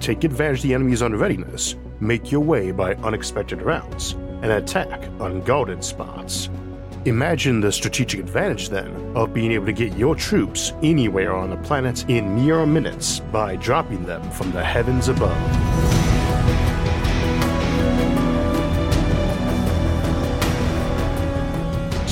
Take advantage of the enemy's unreadiness, make your way by unexpected routes, and attack unguarded spots. Imagine the strategic advantage, then, of being able to get your troops anywhere on the planet in mere minutes by dropping them from the heavens above.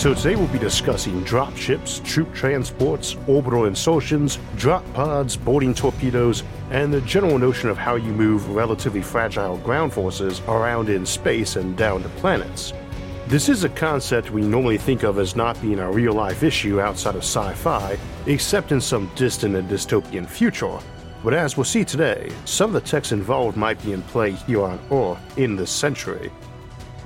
So today we'll be discussing dropships, troop transports, orbital insertions, drop pods, boarding torpedoes, and the general notion of how you move relatively fragile ground forces around in space and down to planets. This is a concept we normally think of as not being a real life issue outside of sci fi, except in some distant and dystopian future. But as we'll see today, some of the techs involved might be in play here on Earth in this century.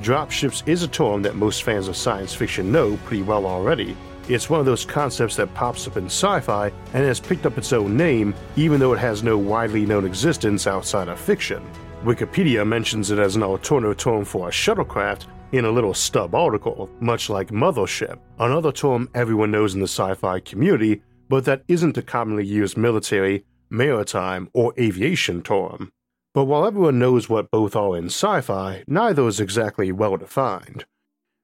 Dropships is a term that most fans of science fiction know pretty well already. It's one of those concepts that pops up in sci fi and has picked up its own name, even though it has no widely known existence outside of fiction. Wikipedia mentions it as an alternative term for a shuttlecraft in a little stub article, much like mothership, another term everyone knows in the sci fi community, but that isn't a commonly used military, maritime, or aviation term. But while everyone knows what both are in sci fi, neither is exactly well defined.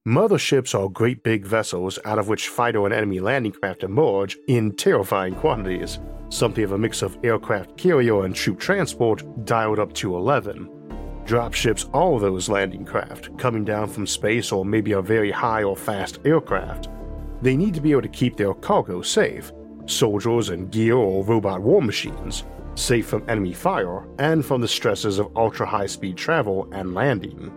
Motherships are great big vessels out of which fighter and enemy landing craft emerge in terrifying quantities, something of a mix of aircraft carrier and troop transport dialed up to 11. Dropships are those landing craft, coming down from space or maybe a very high or fast aircraft. They need to be able to keep their cargo safe, soldiers and gear or robot war machines, safe from enemy fire and from the stresses of ultra high speed travel and landing.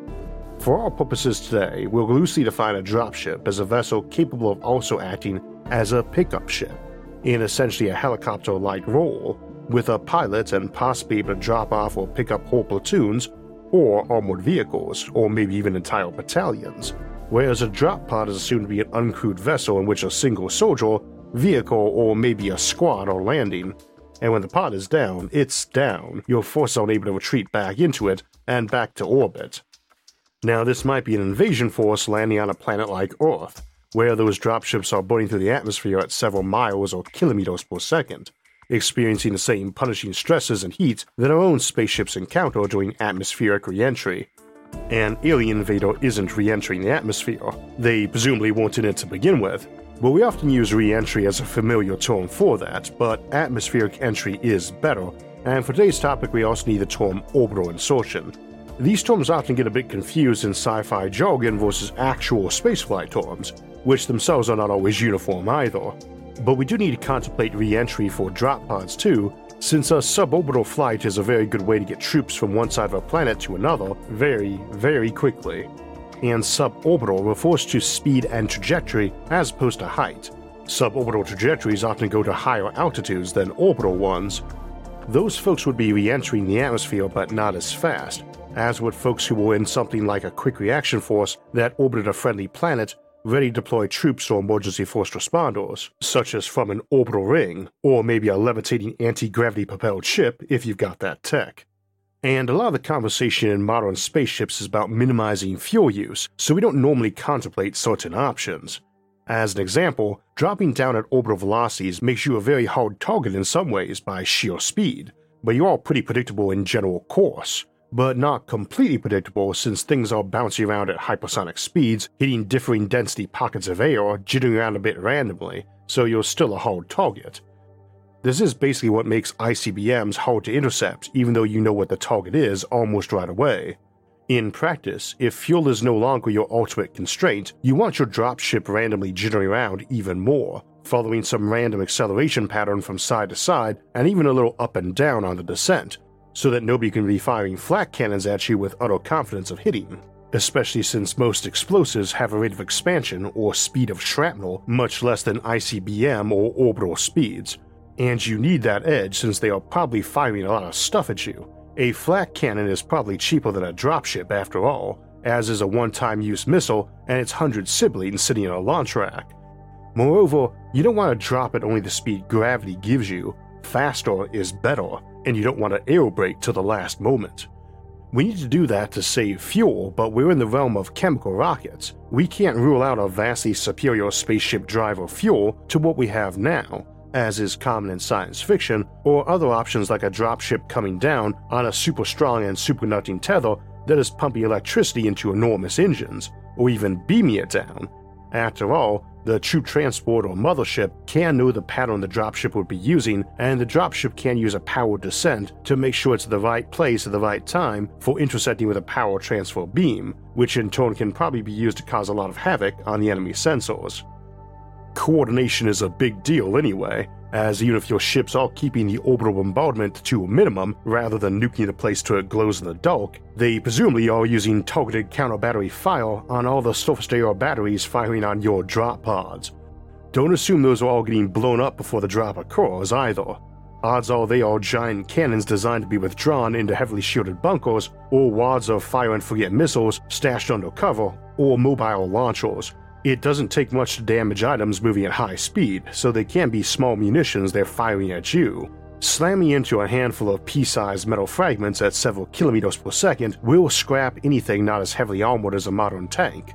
For our purposes today, we'll loosely define a dropship as a vessel capable of also acting as a pickup ship, in essentially a helicopter like role, with a pilot and possibly able to drop off or pick up whole platoons, or armored vehicles, or maybe even entire battalions, whereas a drop pod is assumed to be an uncrewed vessel in which a single soldier, vehicle, or maybe a squad are landing, and when the pod is down, it's down. Your forces are unable to retreat back into it and back to orbit. Now, this might be an invasion force landing on a planet like Earth, where those dropships are burning through the atmosphere at several miles or kilometers per second, experiencing the same punishing stresses and heat that our own spaceships encounter during atmospheric reentry. An alien invader isn't re entering the atmosphere, they presumably weren't in it to begin with, but we often use re entry as a familiar term for that, but atmospheric entry is better, and for today's topic, we also need the term orbital insertion. These terms often get a bit confused in sci fi jargon versus actual spaceflight terms, which themselves are not always uniform either. But we do need to contemplate re entry for drop pods too, since a suborbital flight is a very good way to get troops from one side of a planet to another very, very quickly and suborbital refers to speed and trajectory as opposed to height. Suborbital trajectories often go to higher altitudes than orbital ones. Those folks would be re entering the atmosphere but not as fast, as would folks who were in something like a quick reaction force that orbited a friendly planet ready to deploy troops or emergency force responders, such as from an orbital ring, or maybe a levitating anti gravity propelled ship if you've got that tech. And a lot of the conversation in modern spaceships is about minimizing fuel use, so we don't normally contemplate certain options. As an example, dropping down at orbital velocities makes you a very hard target in some ways by sheer speed, but you are pretty predictable in general course. But not completely predictable since things are bouncing around at hypersonic speeds, hitting differing density pockets of air, jittering around a bit randomly, so you're still a hard target. This is basically what makes ICBMs hard to intercept, even though you know what the target is almost right away. In practice, if fuel is no longer your ultimate constraint, you want your dropship randomly jittering around even more, following some random acceleration pattern from side to side and even a little up and down on the descent, so that nobody can be firing flak cannons at you with utter confidence of hitting. Especially since most explosives have a rate of expansion or speed of shrapnel much less than ICBM or orbital speeds, and you need that edge since they are probably firing a lot of stuff at you. A flak cannon is probably cheaper than a dropship after all, as is a one time use missile and its 100 siblings sitting on a launch rack. Moreover, you don't want to drop at only the speed gravity gives you, faster is better, and you don't want to aerobrake to the last moment. We need to do that to save fuel, but we're in the realm of chemical rockets. We can't rule out a vastly superior spaceship drive or fuel to what we have now, as is common in science fiction, or other options like a dropship coming down on a super strong and superconducting tether that is pumping electricity into enormous engines, or even beaming it down. After all, the troop transport or mothership can know the pattern the dropship would be using, and the dropship can use a powered descent to make sure it's the right place at the right time for intersecting with a power transfer beam, which in turn can probably be used to cause a lot of havoc on the enemy sensors. Coordination is a big deal anyway, as even if your ships are keeping the orbital bombardment to a minimum rather than nuking the place till it glows in the dark, they presumably are using targeted counter battery fire on all the surface to air batteries firing on your drop pods. Don't assume those are all getting blown up before the drop occurs either. Odds are they are giant cannons designed to be withdrawn into heavily shielded bunkers, or wads of fire and forget missiles stashed under cover, or mobile launchers, it doesn't take much to damage items moving at high speed, so they can't be small munitions they're firing at you. Slamming into a handful of pea sized metal fragments at several kilometers per second will scrap anything not as heavily armored as a modern tank.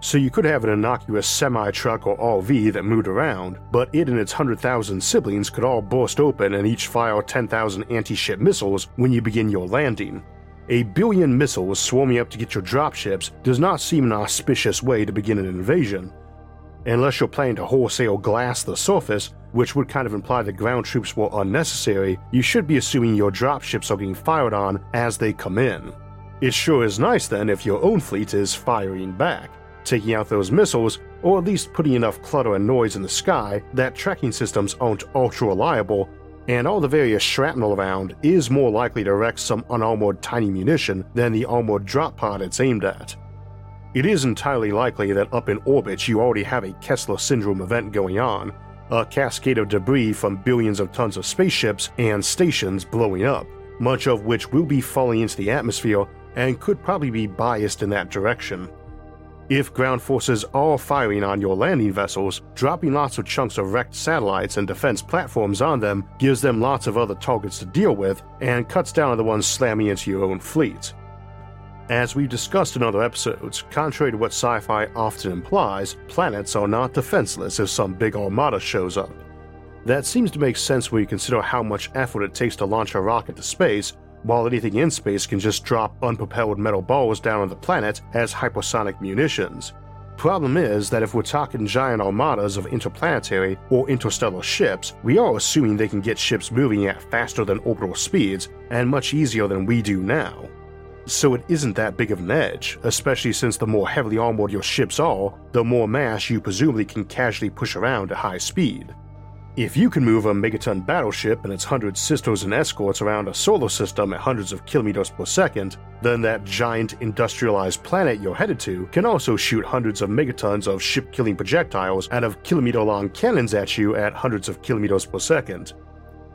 So you could have an innocuous semi truck or RV that moved around, but it and its 100,000 siblings could all burst open and each fire 10,000 anti ship missiles when you begin your landing, a billion missiles swarming up to get your dropships does not seem an auspicious way to begin an invasion. Unless you're planning to wholesale glass the surface, which would kind of imply the ground troops were unnecessary, you should be assuming your dropships are getting fired on as they come in. It sure is nice then if your own fleet is firing back, taking out those missiles, or at least putting enough clutter and noise in the sky that tracking systems aren't ultra reliable and all the various shrapnel around is more likely to wreck some unarmored tiny munition than the armored drop pod it's aimed at. It is entirely likely that up in orbit you already have a Kessler syndrome event going on, a cascade of debris from billions of tons of spaceships and stations blowing up, much of which will be falling into the atmosphere and could probably be biased in that direction. If ground forces are firing on your landing vessels, dropping lots of chunks of wrecked satellites and defense platforms on them gives them lots of other targets to deal with and cuts down on the ones slamming into your own fleet. As we've discussed in other episodes, contrary to what sci fi often implies, planets are not defenseless if some big armada shows up. That seems to make sense when you consider how much effort it takes to launch a rocket to space while anything in space can just drop unpropelled metal balls down on the planet as hypersonic munitions. Problem is that if we're talking giant armadas of interplanetary or interstellar ships, we are assuming they can get ships moving at faster than orbital speeds and much easier than we do now. So it isn't that big of an edge, especially since the more heavily armored your ships are, the more mass you presumably can casually push around at high speed. If you can move a megaton battleship and its hundred sisters and escorts around a solar system at hundreds of kilometers per second, then that giant industrialized planet you're headed to can also shoot hundreds of megatons of ship killing projectiles out of kilometer long cannons at you at hundreds of kilometers per second.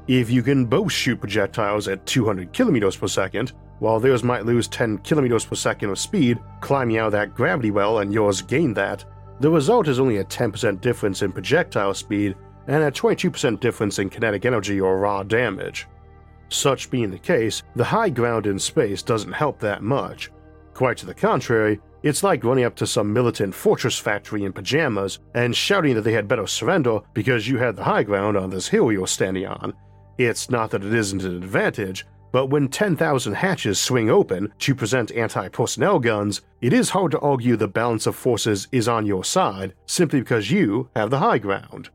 If you can both shoot projectiles at 200 kilometers per second, while theirs might lose 10 kilometers per second of speed climbing out of that gravity well and yours gain that, the result is only a 10% difference in projectile speed and a 22% difference in kinetic energy or raw damage. Such being the case, the high ground in space doesn't help that much. Quite to the contrary, it's like running up to some militant fortress factory in pajamas and shouting that they had better surrender because you had the high ground on this hill you're standing on. It's not that it isn't an advantage, but when 10,000 hatches swing open to present anti personnel guns, it is hard to argue the balance of forces is on your side simply because you have the high ground.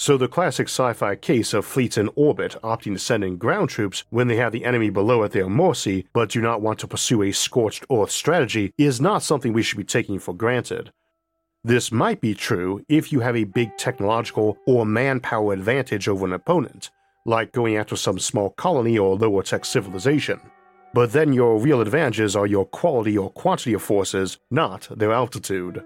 So the classic sci-fi case of fleets in orbit opting to send in ground troops when they have the enemy below at their mercy but do not want to pursue a scorched earth strategy is not something we should be taking for granted. This might be true if you have a big technological or manpower advantage over an opponent, like going after some small colony or lower tech civilization. But then your real advantages are your quality or quantity of forces, not their altitude.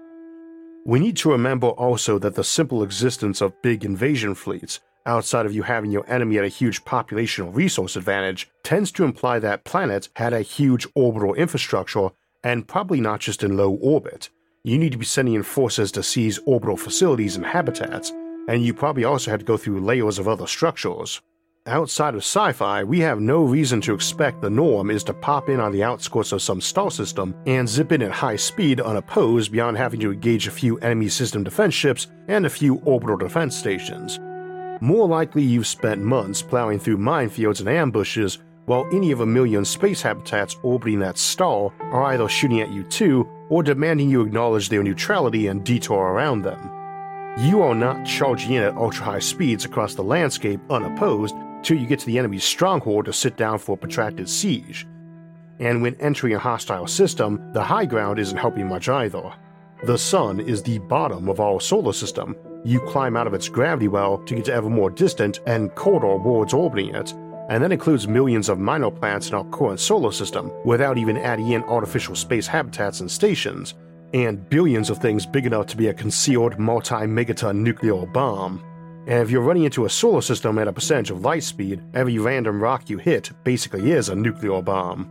We need to remember also that the simple existence of big invasion fleets, outside of you having your enemy at a huge population or resource advantage, tends to imply that planets had a huge orbital infrastructure and probably not just in low orbit. You need to be sending in forces to seize orbital facilities and habitats, and you probably also had to go through layers of other structures. Outside of sci fi, we have no reason to expect the norm is to pop in on the outskirts of some star system and zip in at high speed unopposed beyond having to engage a few enemy system defense ships and a few orbital defense stations. More likely, you've spent months plowing through minefields and ambushes while any of a million space habitats orbiting that star are either shooting at you too or demanding you acknowledge their neutrality and detour around them. You are not charging in at ultra high speeds across the landscape unopposed till you get to the enemy's stronghold to sit down for a protracted siege. And when entering a hostile system, the high ground isn't helping much either. The Sun is the bottom of our solar system. You climb out of its gravity well to get to ever more distant and colder worlds orbiting it, and that includes millions of minor planets in our current solar system, without even adding in artificial space habitats and stations, and billions of things big enough to be a concealed multi megaton nuclear bomb. And if you're running into a solar system at a percentage of light speed, every random rock you hit basically is a nuclear bomb.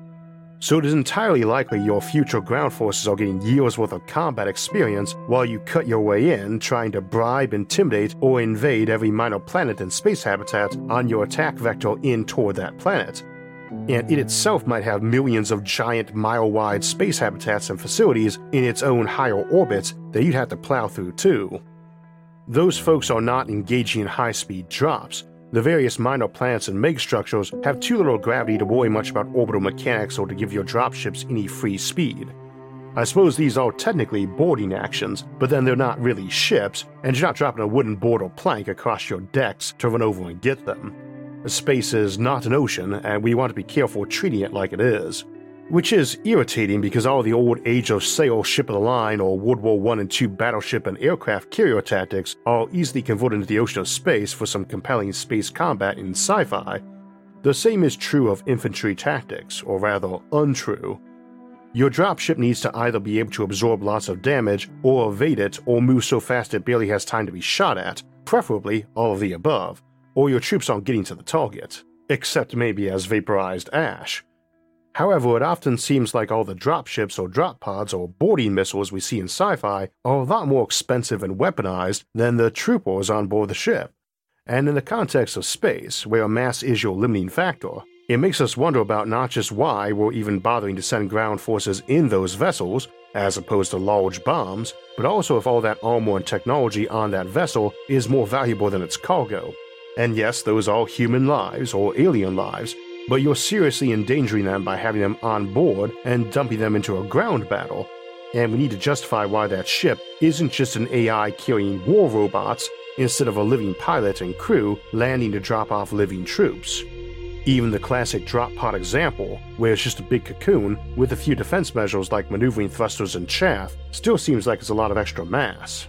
So it is entirely likely your future ground forces are getting years worth of combat experience while you cut your way in trying to bribe, intimidate, or invade every minor planet and space habitat on your attack vector in toward that planet. And it itself might have millions of giant mile wide space habitats and facilities in its own higher orbits that you'd have to plow through too. Those folks are not engaging in high speed drops. The various minor planets and megastructures have too little gravity to worry much about orbital mechanics or to give your dropships any free speed. I suppose these are technically boarding actions, but then they're not really ships, and you're not dropping a wooden board or plank across your decks to run over and get them. Space is not an ocean, and we want to be careful treating it like it is. Which is irritating because all the old Age of Sail ship of the line or World War I and II battleship and aircraft carrier tactics are easily converted into the ocean of space for some compelling space combat in sci fi. The same is true of infantry tactics, or rather, untrue. Your dropship needs to either be able to absorb lots of damage, or evade it, or move so fast it barely has time to be shot at, preferably all of the above, or your troops aren't getting to the target, except maybe as vaporized ash. However, it often seems like all the dropships or drop pods or boarding missiles we see in sci fi are a lot more expensive and weaponized than the troopers on board the ship. And in the context of space, where mass is your limiting factor, it makes us wonder about not just why we're even bothering to send ground forces in those vessels, as opposed to large bombs, but also if all that armor and technology on that vessel is more valuable than its cargo. And yes, those are human lives or alien lives, but you're seriously endangering them by having them on board and dumping them into a ground battle. And we need to justify why that ship isn't just an AI carrying war robots instead of a living pilot and crew landing to drop off living troops. Even the classic drop pod example, where it's just a big cocoon with a few defense measures like maneuvering thrusters and chaff, still seems like it's a lot of extra mass.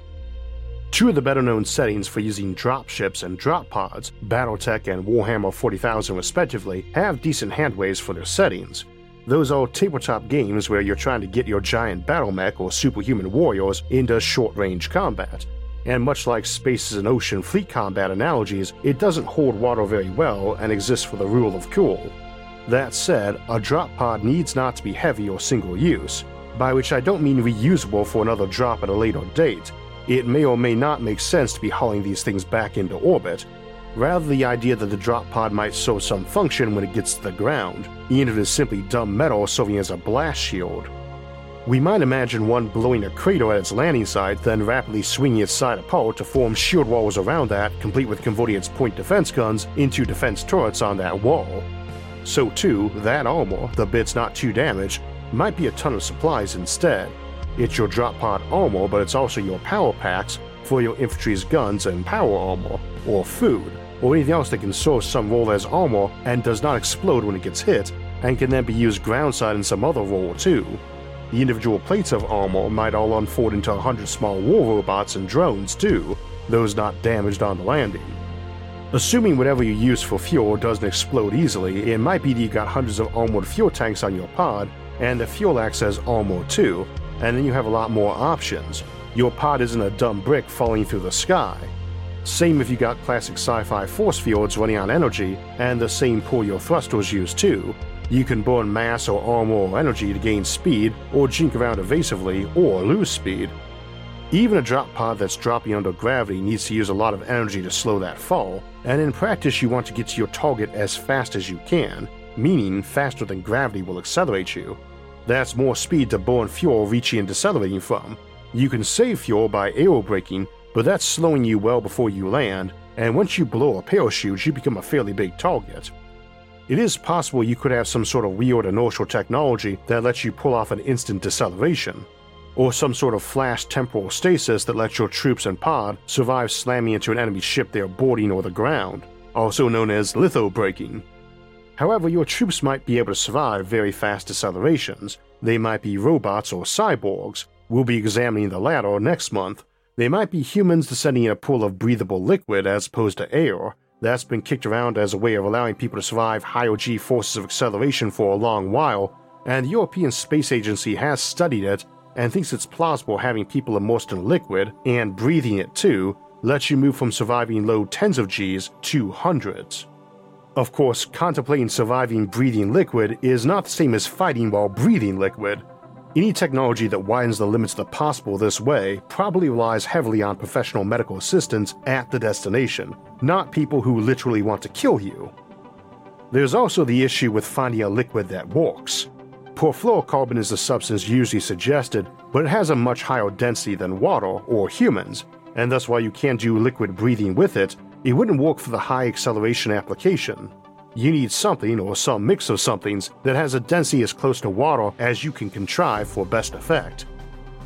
Two of the better known settings for using dropships and drop pods, Battletech and Warhammer 40,000 respectively, have decent handways for their settings. Those are tabletop games where you're trying to get your giant battle mech or superhuman warriors into short range combat. And much like spaces and ocean fleet combat analogies, it doesn't hold water very well and exists for the rule of cool. That said, a drop pod needs not to be heavy or single use, by which I don't mean reusable for another drop at a later date, it may or may not make sense to be hauling these things back into orbit. Rather, the idea that the drop pod might serve some function when it gets to the ground, even if it is simply dumb metal serving as a blast shield. We might imagine one blowing a crater at its landing site, then rapidly swinging its side apart to form shield walls around that, complete with converting its point defense guns into defense turrets on that wall. So, too, that armor, the bits not too damaged, might be a ton of supplies instead, it's your drop pod armor, but it's also your power packs for your infantry's guns and power armor, or food, or anything else that can source some role as armor and does not explode when it gets hit, and can then be used groundside in some other role too. The individual plates of armor might all unfold into a hundred small war robots and drones too, those not damaged on the landing. Assuming whatever you use for fuel doesn't explode easily, it might be that you got hundreds of armored fuel tanks on your pod, and the fuel acts as armor too, and then you have a lot more options. Your pod isn't a dumb brick falling through the sky. Same if you got classic sci fi force fields running on energy, and the same pull your thrusters use too. You can burn mass or armor or energy to gain speed, or jink around evasively, or lose speed. Even a drop pod that's dropping under gravity needs to use a lot of energy to slow that fall, and in practice, you want to get to your target as fast as you can, meaning faster than gravity will accelerate you. That's more speed to burn fuel reaching and decelerating from. You can save fuel by aerobraking, but that's slowing you well before you land, and once you blow a parachute, you become a fairly big target. It is possible you could have some sort of weird inertial technology that lets you pull off an instant deceleration, or some sort of flash temporal stasis that lets your troops and pod survive slamming into an enemy ship they are boarding or the ground, also known as litho lithobraking. However, your troops might be able to survive very fast decelerations. They might be robots or cyborgs. We'll be examining the latter next month. They might be humans descending in a pool of breathable liquid as opposed to air. That's been kicked around as a way of allowing people to survive higher G forces of acceleration for a long while, and the European Space Agency has studied it and thinks it's plausible having people immersed in liquid and breathing it too lets you move from surviving low tens of Gs to hundreds. Of course, contemplating surviving breathing liquid is not the same as fighting while breathing liquid. Any technology that widens the limits of the possible this way probably relies heavily on professional medical assistance at the destination, not people who literally want to kill you. There's also the issue with finding a liquid that works. Perfluorocarbon is the substance usually suggested, but it has a much higher density than water or humans, and thus while you can't do liquid breathing with it, it wouldn't work for the high acceleration application. You need something or some mix of somethings that has a density as close to water as you can contrive for best effect.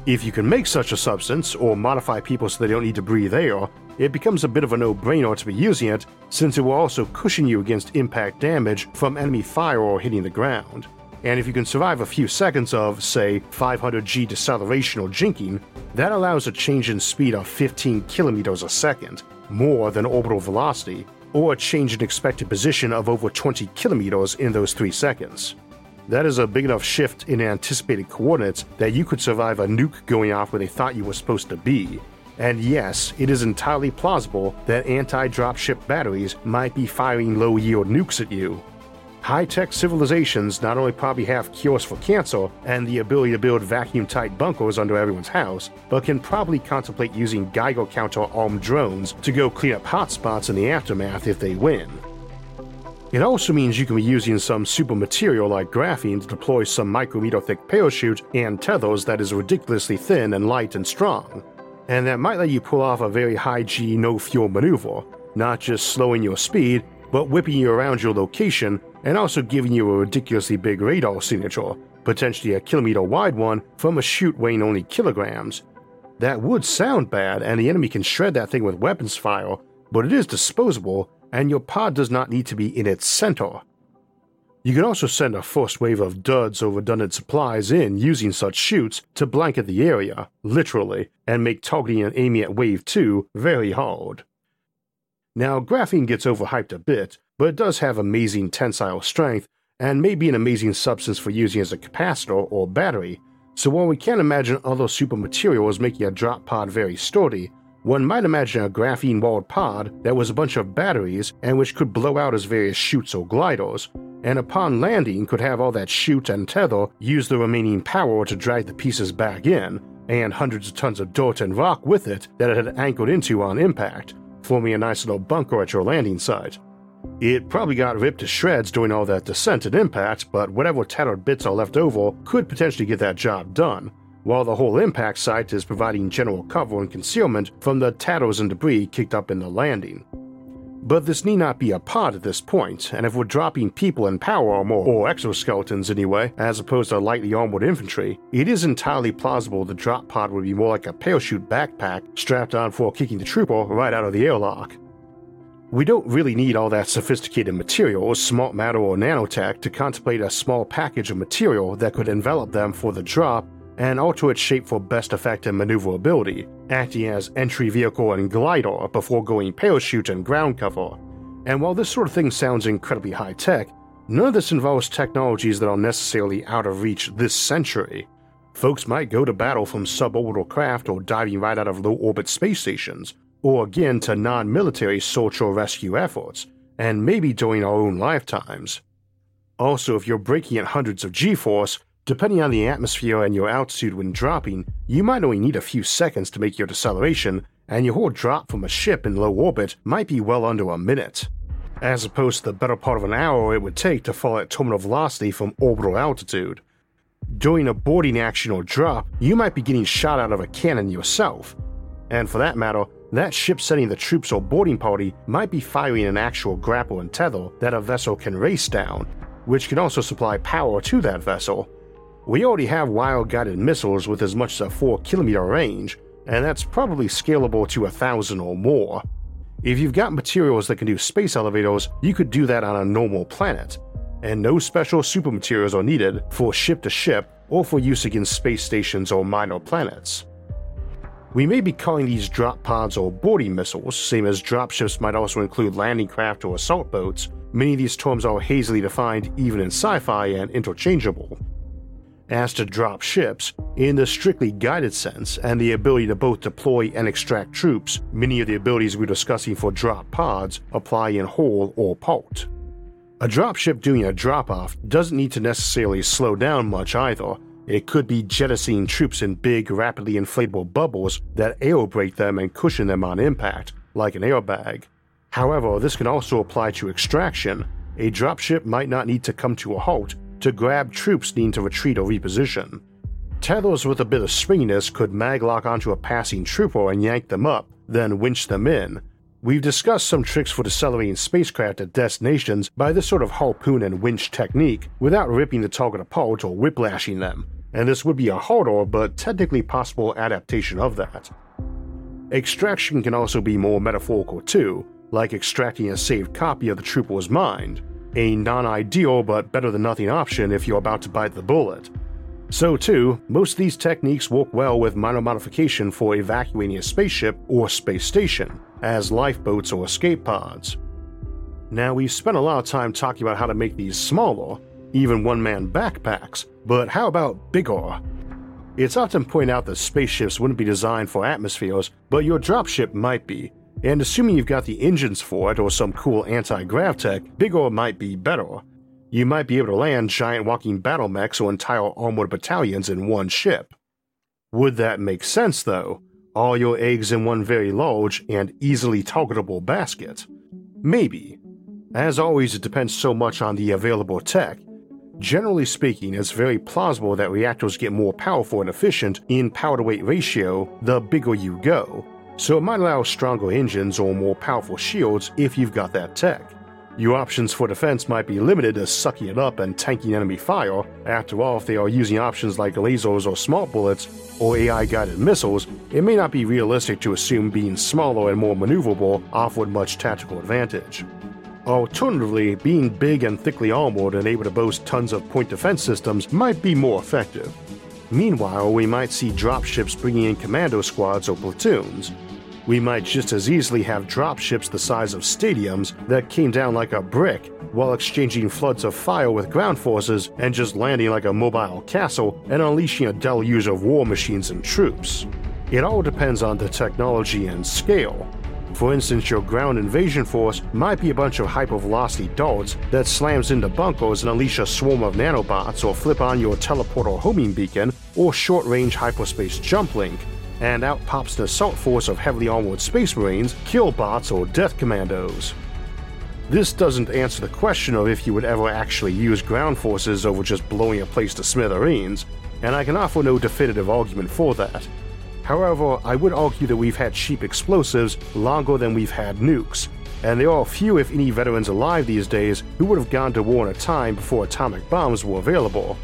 If you can make such a substance or modify people so they don't need to breathe air, it becomes a bit of a no brainer to be using it since it will also cushion you against impact damage from enemy fire or hitting the ground. And if you can survive a few seconds of, say, 500g deceleration or jinking, that allows a change in speed of 15 kilometers a second, more than orbital velocity, or a change in expected position of over 20 kilometers in those 3 seconds. That is a big enough shift in anticipated coordinates that you could survive a nuke going off where they thought you were supposed to be. And yes, it is entirely plausible that anti dropship batteries might be firing low yield nukes at you, High tech civilizations not only probably have cures for cancer and the ability to build vacuum tight bunkers under everyone's house, but can probably contemplate using Geiger counter armed drones to go clean up hotspots in the aftermath if they win. It also means you can be using some super material like graphene to deploy some micrometer thick parachute and tethers that is ridiculously thin and light and strong. And that might let you pull off a very high G no fuel maneuver, not just slowing your speed, but whipping you around your location and also giving you a ridiculously big radar signature, potentially a kilometer wide one, from a chute weighing only kilograms. That would sound bad, and the enemy can shred that thing with weapons fire, but it is disposable, and your pod does not need to be in its center. You can also send a first wave of duds or redundant supplies in using such chutes to blanket the area, literally, and make targeting and aiming at Wave 2 very hard. Now, graphene gets overhyped a bit, but it does have amazing tensile strength and may be an amazing substance for using as a capacitor or battery. So while we can't imagine other super materials making a drop pod very sturdy, one might imagine a graphene walled pod that was a bunch of batteries and which could blow out as various chutes or gliders, and upon landing could have all that chute and tether use the remaining power to drag the pieces back in, and hundreds of tons of dirt and rock with it that it had anchored into on impact, forming a nice little bunker at your landing site. It probably got ripped to shreds during all that descent and impact, but whatever tattered bits are left over could potentially get that job done, while the whole impact site is providing general cover and concealment from the tatters and debris kicked up in the landing. But this need not be a pod at this point, and if we're dropping people in power armor, or exoskeletons anyway, as opposed to lightly armored infantry, it is entirely plausible the drop pod would be more like a parachute backpack strapped on for kicking the trooper right out of the airlock. We don't really need all that sophisticated material smart matter or nanotech to contemplate a small package of material that could envelop them for the drop and alter its shape for best effect and maneuverability, acting as entry vehicle and glider before going parachute and ground cover. And while this sort of thing sounds incredibly high tech, none of this involves technologies that are necessarily out of reach this century. Folks might go to battle from suborbital craft or diving right out of low orbit space stations, or again to non military search or rescue efforts, and maybe during our own lifetimes. Also, if you're braking at hundreds of g force, depending on the atmosphere and your altitude when dropping, you might only need a few seconds to make your deceleration, and your whole drop from a ship in low orbit might be well under a minute, as opposed to the better part of an hour it would take to fall at terminal velocity from orbital altitude. During a boarding action or drop, you might be getting shot out of a cannon yourself, and for that matter, that ship sending the troops or boarding party might be firing an actual grapple and tether that a vessel can race down, which can also supply power to that vessel. We already have wire guided missiles with as much as a 4 kilometer range, and that's probably scalable to a thousand or more. If you've got materials that can do space elevators, you could do that on a normal planet, and no special super materials are needed for ship to ship or for use against space stations or minor planets. We may be calling these drop pods or boarding missiles, same as dropships might also include landing craft or assault boats, Many of these terms are hazily defined even in sci fi and interchangeable. As to drop ships, in the strictly guided sense and the ability to both deploy and extract troops, many of the abilities we're discussing for drop pods apply in whole or part. A dropship doing a drop off doesn't need to necessarily slow down much either. It could be jettisoning troops in big, rapidly inflatable bubbles that aerobrake them and cushion them on impact, like an airbag. However, this can also apply to extraction. A dropship might not need to come to a halt to grab troops needing to retreat or reposition. Tethers with a bit of springiness could maglock onto a passing trooper and yank them up, then winch them in. We've discussed some tricks for decelerating spacecraft at destinations by this sort of harpoon and winch technique without ripping the target apart or whiplashing them, and this would be a harder but technically possible adaptation of that. Extraction can also be more metaphorical too, like extracting a saved copy of the trooper's mind, a non ideal but better than nothing option if you're about to bite the bullet. So, too, most of these techniques work well with minor modification for evacuating a spaceship or space station, as lifeboats or escape pods. Now, we've spent a lot of time talking about how to make these smaller, even one man backpacks, but how about bigger? It's often pointed out that spaceships wouldn't be designed for atmospheres, but your dropship might be, and assuming you've got the engines for it or some cool anti grav tech, bigger might be better. You might be able to land giant walking battle mechs or entire armored battalions in one ship. Would that make sense though? All your eggs in one very large and easily targetable basket? Maybe. As always, it depends so much on the available tech. Generally speaking, it's very plausible that reactors get more powerful and efficient in power to weight ratio the bigger you go, so it might allow stronger engines or more powerful shields if you've got that tech. Your options for defense might be limited to sucking it up and tanking enemy fire. After all, if they are using options like lasers or smart bullets or AI guided missiles, it may not be realistic to assume being smaller and more maneuverable offered much tactical advantage. Alternatively, being big and thickly armored and able to boast tons of point defense systems might be more effective. Meanwhile, we might see dropships bringing in commando squads or platoons, we might just as easily have dropships the size of stadiums that came down like a brick while exchanging floods of fire with ground forces and just landing like a mobile castle and unleashing a deluge of war machines and troops. It all depends on the technology and scale. For instance, your ground invasion force might be a bunch of hypervelocity darts that slams into bunkers and unleash a swarm of nanobots or flip on your teleporter homing beacon or short-range hyperspace jump link and out pops an assault force of heavily armored space marines, kill bots, or death commandos. This doesn't answer the question of if you would ever actually use ground forces over just blowing a place to smithereens, and I can offer no definitive argument for that. However, I would argue that we've had cheap explosives longer than we've had nukes, and there are few, if any, veterans alive these days who would have gone to war in a time before atomic bombs were available.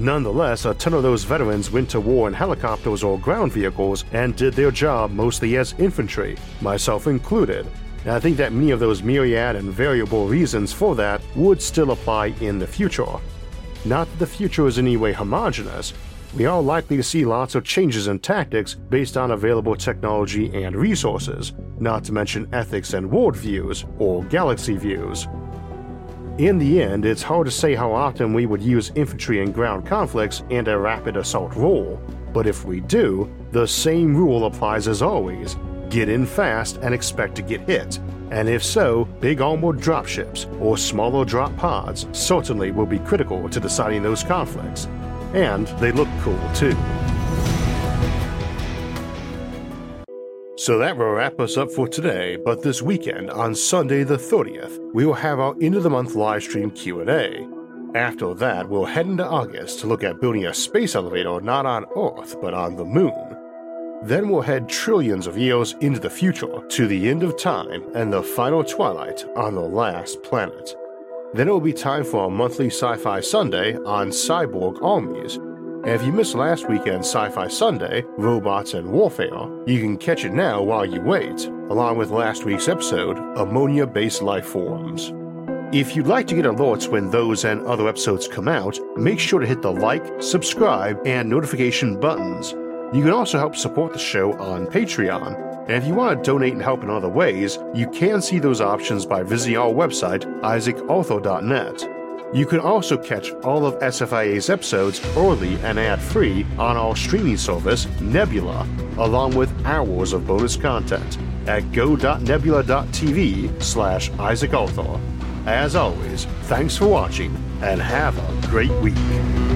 Nonetheless, a ton of those veterans went to war in helicopters or ground vehicles and did their job mostly as infantry, myself included. And I think that many of those myriad and variable reasons for that would still apply in the future. Not that the future is in any way homogenous, we are likely to see lots of changes in tactics based on available technology and resources, not to mention ethics and worldviews, or galaxy views. In the end, it's hard to say how often we would use infantry in ground conflicts and a rapid assault role, but if we do, the same rule applies as always. get in fast and expect to get hit. And if so, big armored dropships or smaller drop pods certainly will be critical to deciding those conflicts. And they look cool too. So that will wrap us up for today, but this weekend on Sunday the 30th, we will have our end of the month live stream Q&A. After that, we'll head into August to look at building a space elevator not on Earth, but on the moon. Then we'll head trillions of years into the future to the end of time and the final twilight on the last planet. Then it will be time for our monthly Sci Fi Sunday on Cyborg Armies. And if you missed last weekend's Sci Fi Sunday, Robots and Warfare, you can catch it now while you wait, along with last week's episode, Ammonia Based Life Forms. If you'd like to get alerts when those and other episodes come out, make sure to hit the like, subscribe, and notification buttons. You can also help support the show on Patreon. And if you want to donate and help in other ways, you can see those options by visiting our website, isaacarthur.net. You can also catch all of SFIA's episodes early and ad free on our streaming service, Nebula, along with hours of bonus content at go.nebula.tv slash isaacarthur. As always, thanks for watching and have a great week.